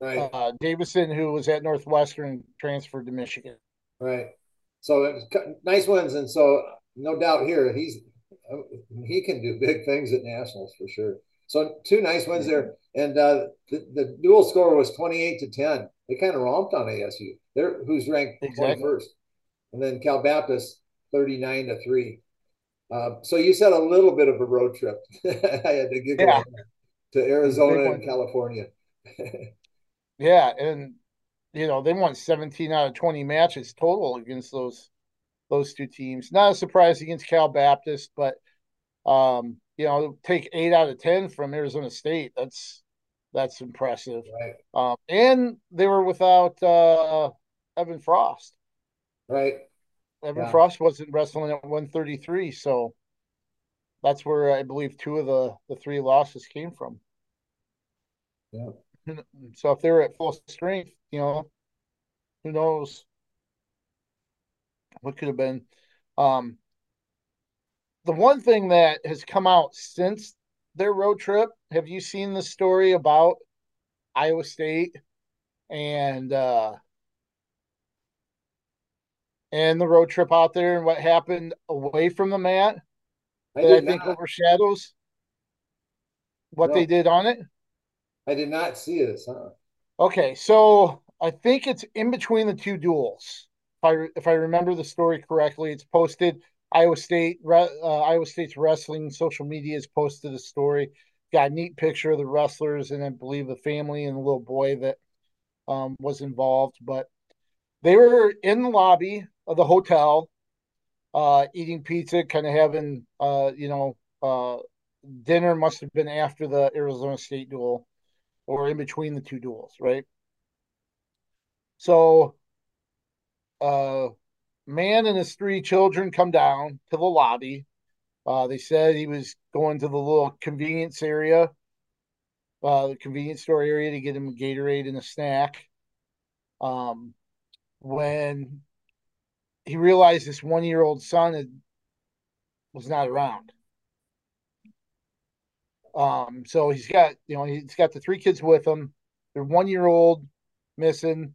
Right. Uh, Davison, who was at Northwestern, transferred to Michigan. Right. So nice wins, and so no doubt here he's he can do big things at nationals for sure. So two nice ones there, and uh, the, the dual score was twenty eight to ten. They kind of romped on ASU. They're who's ranked twenty first, and then Cal Baptist thirty nine to three. Uh, so you said a little bit of a road trip. (laughs) I had to giggle yeah. to Arizona and California. yeah, and you know they won 17 out of 20 matches total against those those two teams. Not a surprise against Cal Baptist, but um, you know, take eight out of 10 from Arizona State. That's that's impressive. Right. Um, and they were without uh, Evan Frost. Right. Evan yeah. Frost wasn't wrestling at 133, so that's where I believe two of the the three losses came from. Yeah. So if they were at full strength, you know, who knows what could have been. Um, the one thing that has come out since their road trip, have you seen the story about Iowa State and uh, and the road trip out there and what happened away from the mat I that I think not. overshadows what no. they did on it? I did not see this. Huh? Okay, so I think it's in between the two duels. If I if I remember the story correctly, it's posted. Iowa State, uh, Iowa State's wrestling social media has posted a story. Got a neat picture of the wrestlers and I believe the family and the little boy that um, was involved. But they were in the lobby of the hotel, uh, eating pizza, kind of having, uh, you know, uh, dinner must have been after the Arizona State duel or in between the two duels, right? So, uh, man and his three children come down to the lobby. Uh, they said he was going to the little convenience area, uh, the convenience store area to get him a Gatorade and a snack. Um, when he realized this one year old son had, was not around. Um, so he's got, you know, he's got the three kids with him. They're one year old missing.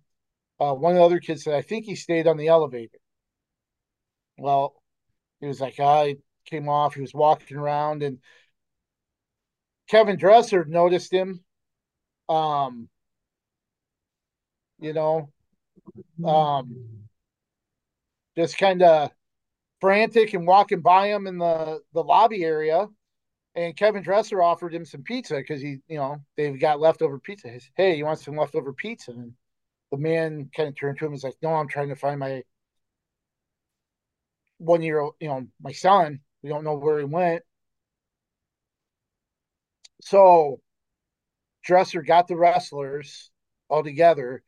Uh, one of the other kids said, I think he stayed on the elevator. Well, he was like, I came off. He was walking around, and Kevin Dresser noticed him. Um, you know, um, just kind of frantic and walking by him in the the lobby area. And Kevin Dresser offered him some pizza because he, you know, they've got leftover pizza. He hey, you want some leftover pizza? And the man kind of turned to him and was like, No, I'm trying to find my one year old, you know, my son. We don't know where he went. So Dresser got the wrestlers all together.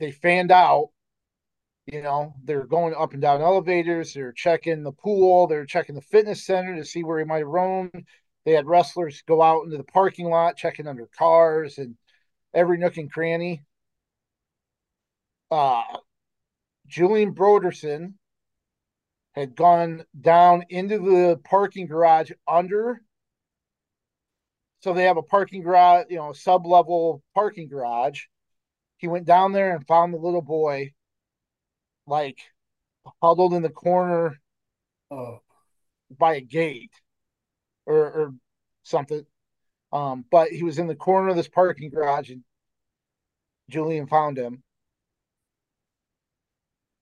They fanned out. You know, they're going up and down elevators. They're checking the pool. They're checking the fitness center to see where he might have roamed. They had wrestlers go out into the parking lot, checking under cars and every nook and cranny. Uh, Julien Broderson had gone down into the parking garage under. So they have a parking garage, you know, sub level parking garage. He went down there and found the little boy like huddled in the corner oh. by a gate or, or something. Um, but he was in the corner of this parking garage and Julian found him.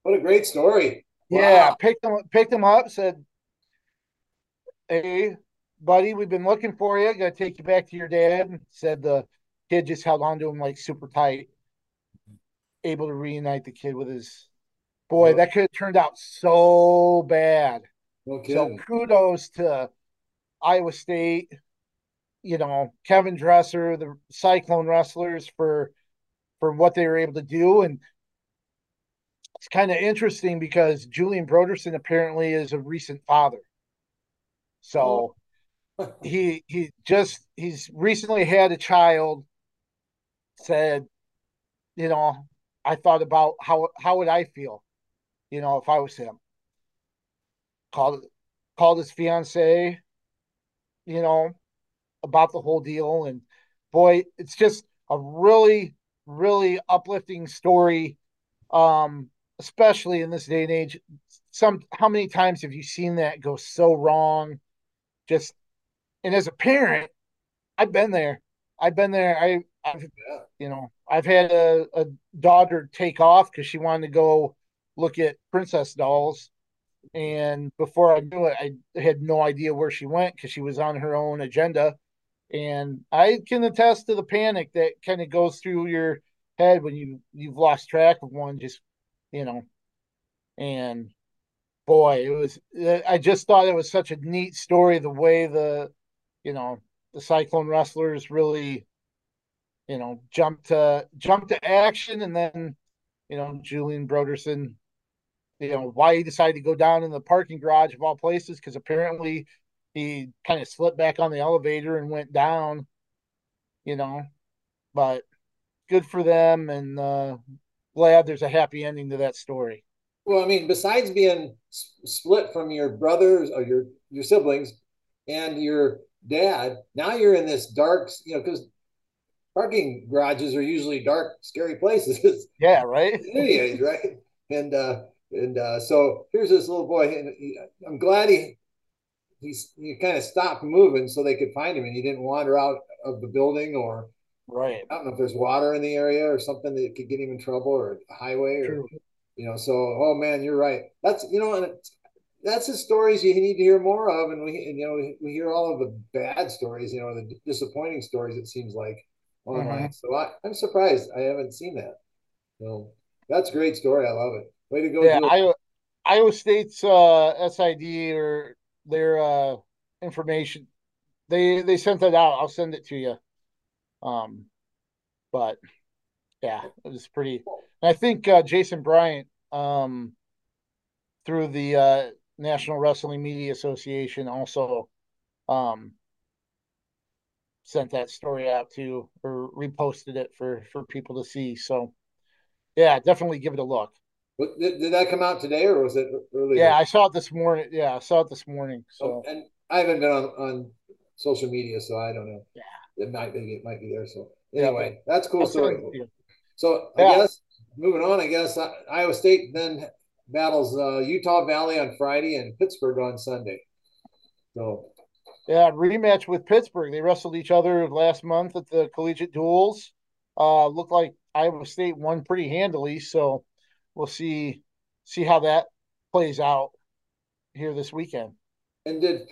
What a great story. Yeah, wow. picked him picked him up, said, Hey, buddy, we've been looking for you. Gotta take you back to your dad. Said the kid just held on to him like super tight, able to reunite the kid with his boy. that could have turned out so bad. Okay. So kudos to Iowa State, you know, Kevin Dresser, the Cyclone wrestlers for for what they were able to do. And it's kind of interesting because Julien Broderson apparently is a recent father. So oh. he he just he's recently had a child said, you know, I thought about how how would I feel, you know, if I was him. Called called his fiance, you know, about the whole deal and boy, it's just a really, really uplifting story. Um, especially in this day and age. Some how many times have you seen that go so wrong? Just and as a parent, I've been there. I've been there. I, I've, you know, I've had a, a daughter take off because she wanted to go look at princess dolls, and before I knew it, I had no idea where she went because she was on her own agenda. And I can attest to the panic that kind of goes through your head when you you've lost track of one. Just you know, and boy, it was. I just thought it was such a neat story. The way the, you know, the Cyclone wrestlers really, you know, jumped to jumped to action, and then, you know, Julien Broderson, you know, why he decided to go down in the parking garage of all places because apparently he kind of slipped back on the elevator and went down, you know, but good for them and uh, glad there's a happy ending to that story. Well, I mean, besides being split from your brothers or your your siblings and your dad, now you're in this dark, you know, because parking garages are usually dark, scary places. (laughs) Yeah, right. age, right? And uh, and uh, so here's this little boy, and he, I'm glad he he's he kind of stopped moving so they could find him, and he didn't wander out of the building or right. I don't know if there's water in the area or something that could get him in trouble or a highway or you know. So oh man, you're right. That's you know, and that's the stories you need to hear more of, and we and, you know we, we hear all of the bad stories, you know, the disappointing stories. It seems like online. Mm-hmm. So I, I'm surprised I haven't seen that. So that's a great story. I love it. Way to go! Yeah, Iowa, Iowa State's uh, SID or their uh, information. They they sent that out. I'll send it to you. Um, but yeah, it was pretty. I think uh, Jason Bryant, um, through the uh, National Wrestling Media Association, also um, sent that story out to or reposted it for for people to see. So yeah, definitely give it a look. Did, did that come out today or was it earlier? Yeah, I saw it this morning. Yeah, I saw it this morning. So oh, and I haven't been on, on social media, so I don't know. Yeah, it might be it might be there. So anyway, that's cool story. So I yeah. guess moving on, I guess uh, Iowa State then battles uh, Utah Valley on Friday and Pittsburgh on Sunday. So yeah, rematch with Pittsburgh. They wrestled each other last month at the collegiate duels. Uh, looked like Iowa State won pretty handily. So we'll see see how that plays out here this weekend. And did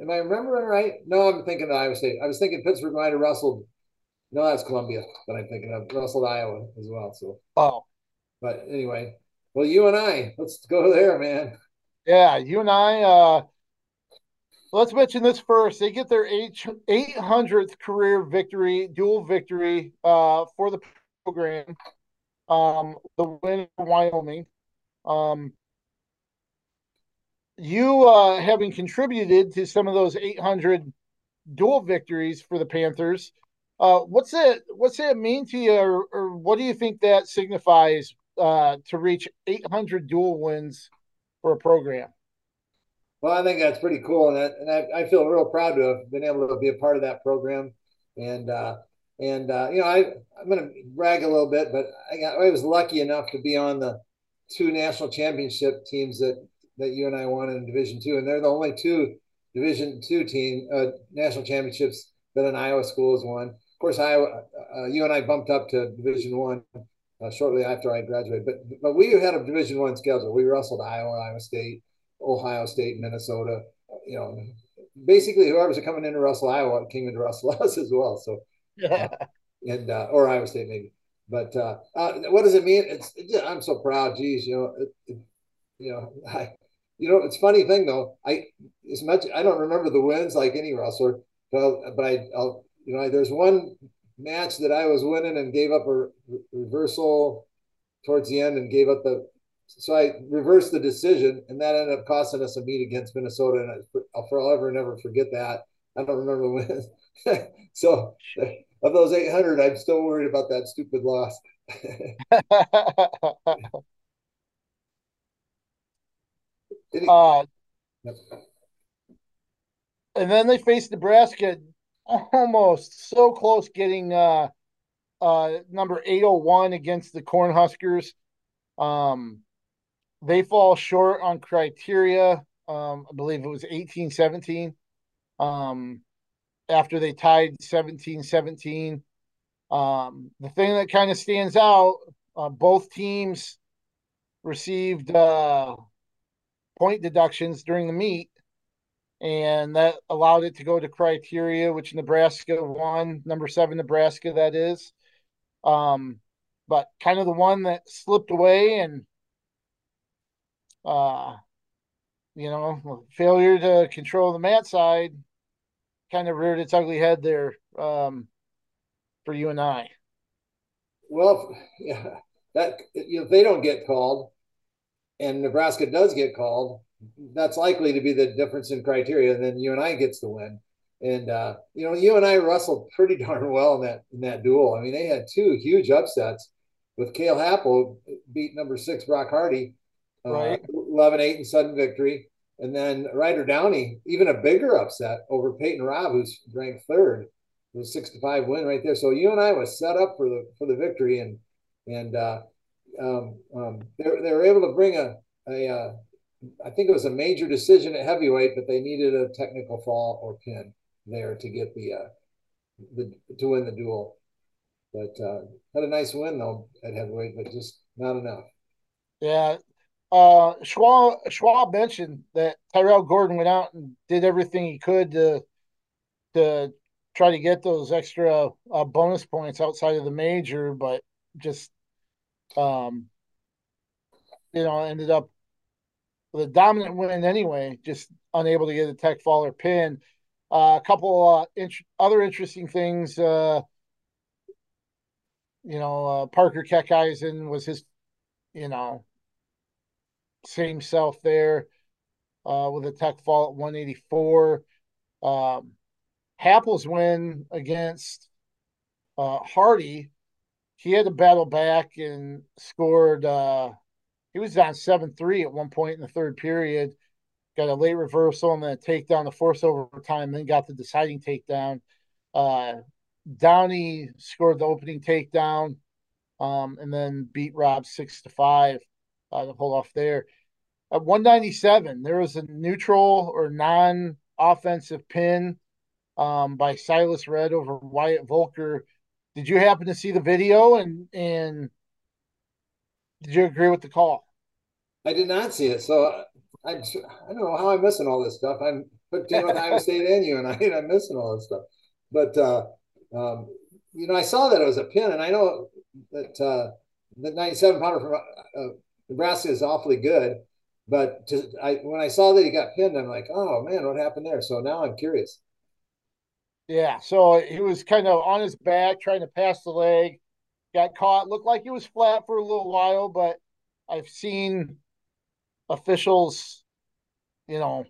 am I remembering right? No, I'm thinking of Iowa State. I was thinking Pittsburgh might have wrestled. No, that's Columbia that I'm thinking of. Wrestled Iowa as well. So oh, but anyway, well, you and I, let's go there, man. Yeah, UNI. Uh, let's mention this first. They get their eight eight hundredth career victory, dual victory, uh, for the program um, the win in Wyoming. Um, you uh, having contributed to some of those 800 dual victories for the Panthers, uh, what's that? What's that mean to you, or, or what do you think that signifies uh, to reach 800 dual wins for a program? Well, I think that's pretty cool, and, I, and I, I, feel real proud to have been able to be a part of that program. And uh, and uh, you know, I I'm going to brag a little bit, but I got I was lucky enough to be on the two national championship teams that that UNI won in Division Two, and they're the only two Division Two team uh, national championships that an Iowa school has won. Of course, Iowa uh, I bumped up to Division One uh, shortly after I graduated, but but we had a Division One schedule. We wrestled Iowa, Iowa State, Ohio State, Minnesota. You know, basically whoever's coming into Russell, Iowa came into Russell (laughs) us as well. So yeah. and uh, or Iowa State maybe. But uh, uh, what does it mean? It's, I'm so proud. Geez, you know, it, it, you know, (laughs) I, you know, it's funny thing though. I as much I don't remember the wins like any wrestler, but but I, I'll you know, there's one match that I was winning and gave up a re- reversal towards the end and gave up the. So I reversed the decision, and that ended up costing us a meet against Minnesota, and I'll forever never forget that. I don't remember the wins. (laughs) so of those 800, I'm still worried about that stupid loss. (laughs) uh, and then they faced Nebraska. almost so close getting uh uh number 801 against the Cornhuskers. Um they fall short on criteria. Um, I believe it was 1817. Um, after they tied 17 17. Um, the thing that kind of stands out, uh, both teams received uh, point deductions during the meet, and that allowed it to go to criteria, which Nebraska won, number seven Nebraska, that is. Um, but kind of the one that slipped away and uh, you know, failure to control the mat side kind of reared its ugly head there um, for UNI. Well, (laughs) yeah, that you know, they don't get called, and Nebraska does get called, that's likely to be the difference in criteria. And then UNI gets the win. And uh, you know, I wrestled pretty (laughs) darn well in that in that duel. I mean, they had two huge upsets with Cale Happel beat number six Brock Hardy, uh, right. 11 8 and sudden victory. And then Ryder Downey, even a bigger upset over Peyton Robb, who's ranked third, it was six to five win right there. So UNI was set up for the for the victory, and and uh, um, um, they they were able to bring a a uh, I think it was a major decision at heavyweight, but they needed a technical fall or pin there to get the uh, the to win the duel. But uh, had a nice win though at heavyweight, but just not enough. Yeah, uh, Schwab, Schwab mentioned that Tyrell Gordon went out and did everything he could to to try to get those extra uh, bonus points outside of the major, but just um, you know ended up with a dominant win anyway. Just unable to get a tech fall or pin. Uh, a couple uh, int- other interesting things. Uh, you know, uh, Parker Keckeisen was his, you know, same self there uh, with a tech fall at 184. Um, Happel's win against uh, Hardy, he had to battle back and scored. Uh, he was down 7 3 at one point in the third period. Got a late reversal and then a takedown to force overtime, then got the deciding takedown. Uh, Downey scored the opening takedown um, and then beat Robb 6 to 5 uh, to pull off there. At 197, there was a neutral or non offensive pin um, by Silas Allred over Wyatt Voelker. Did you happen to see the video and and did you agree with the call? I did not see it, so I, I don't know how I'm missing all this stuff. I'm hooked in with Iowa State and you, and I, I'm missing all this stuff. But uh, um, you know, I saw that it was a pin, and I know that uh, the 97 pounder from uh, Nebraska is awfully good. But to, I, when I saw that he got pinned, I'm like, oh man, what happened there? So now I'm curious. Yeah, so he was kind of on his back trying to pass the leg, got caught. Looked like he was flat for a little while, but I've seen officials, you know,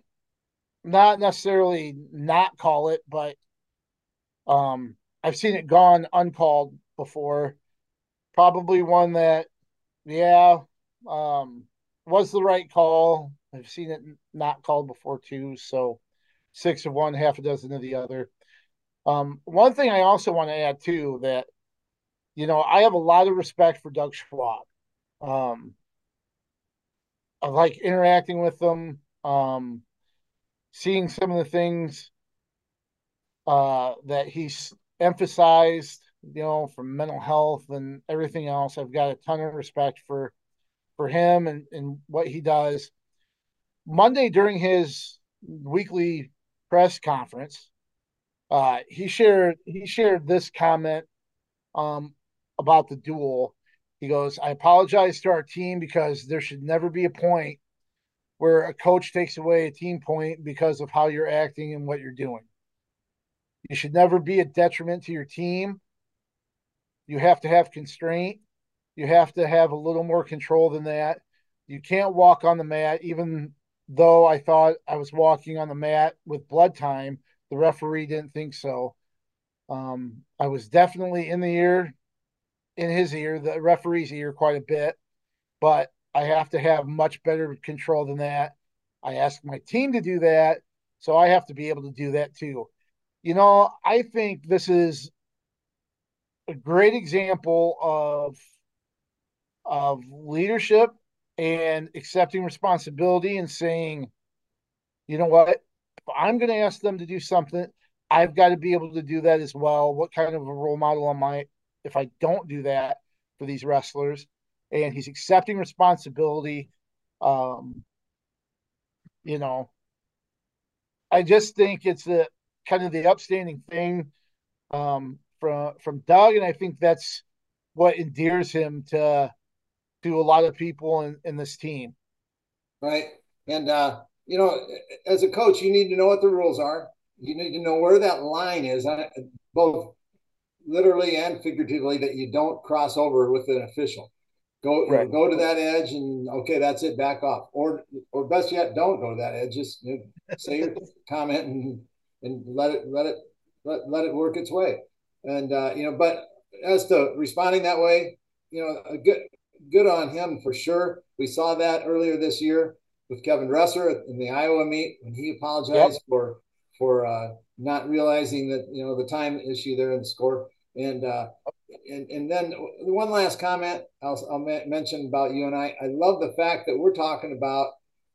not necessarily not call it, but um, I've seen it gone uncalled before. Probably one that, yeah, um, was the right call. I've seen it not called before too. So six of one, half a dozen of the other. Um, one thing I also want to add too that, you know, I have a lot of respect for Doug Schwab. Um, I like interacting with them, um, seeing some of the things uh, that he's emphasized, you know, from mental health and everything else. I've got a ton of respect for for him and, and what he does. Monday during his weekly press conference, uh, he shared he shared this comment um, about the duel. He goes, "I apologize to our team because there should never be a point where a coach takes away a team point because of how you're acting and what you're doing. You should never be a detriment to your team. You have to have constraint you have to have a little more control than that. You can't walk on the mat, even though I thought I was walking on the mat with blood time. The referee didn't think so. Um, I was definitely in the ear, in his ear, the referee's ear, quite a bit, but I have to have much better control than that. I asked my team to do that, so I have to be able to do that too. you know, I think this is a great example of of leadership and accepting responsibility and saying, you know what, I'm going to ask them to do something, I've got to be able to do that as well. What kind of a role model am I if I don't do that for these wrestlers? And he's accepting responsibility. Um, you know, I just think it's the kind of the upstanding thing um, from from Doug, and I think that's what endears him to to a lot of people in, in this team. Right, and uh, you know, as a coach, you need to know what the rules are. You need to know where that line is, both literally and figuratively, that you don't cross over with an official. Go right. go to that edge and okay, that's it. Back off, or or best yet, don't go to that edge. Just you know, say your (laughs) comment and and let it let it let, let it work its way. And uh, you know, but as to responding that way, you know, a good good on him for sure. We saw that earlier this year with Kevin Dresser in the Iowa meet when he apologized yep. for for uh, not realizing that you know the time issue there in the score. And uh, and and then one last comment I'll, I'll mention about UNI I love the fact that we're talking about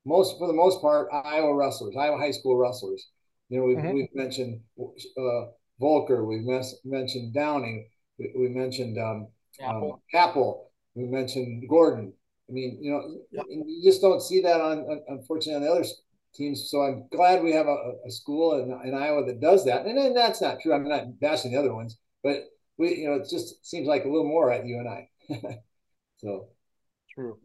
most for the most part Iowa wrestlers, Iowa high school wrestlers. You know, we've, mm-hmm. we've mentioned uh, Voelker, we've mes- mentioned Downing, we, we mentioned um, Happel. Um, Happel, we mentioned Gordon. I mean, you know, yep. you just don't see that on, unfortunately, on the other teams. So I'm glad we have a, a school in, in, Iowa that does that. And, and that's not true. I'm not bashing the other ones, but we, you know, it just seems like a little more at UNI. (laughs) so true.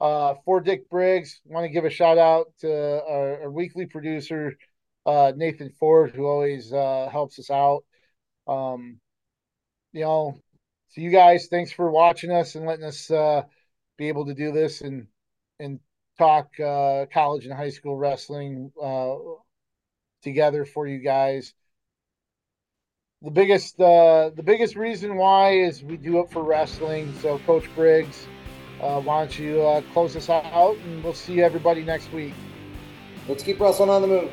Uh, for Dick Briggs, want to give a shout out to our, our weekly producer, uh, Nathan Ford, who always uh, helps us out. Um, you know, so you guys, thanks for watching us and letting us uh, be able to do this and and talk uh, college and high school wrestling uh, together for you guys. The biggest uh, the biggest reason why is we do it for wrestling. So, Coach Briggs, uh, why don't you uh, close us out, and we'll see everybody next week. Let's keep wrestling on the move.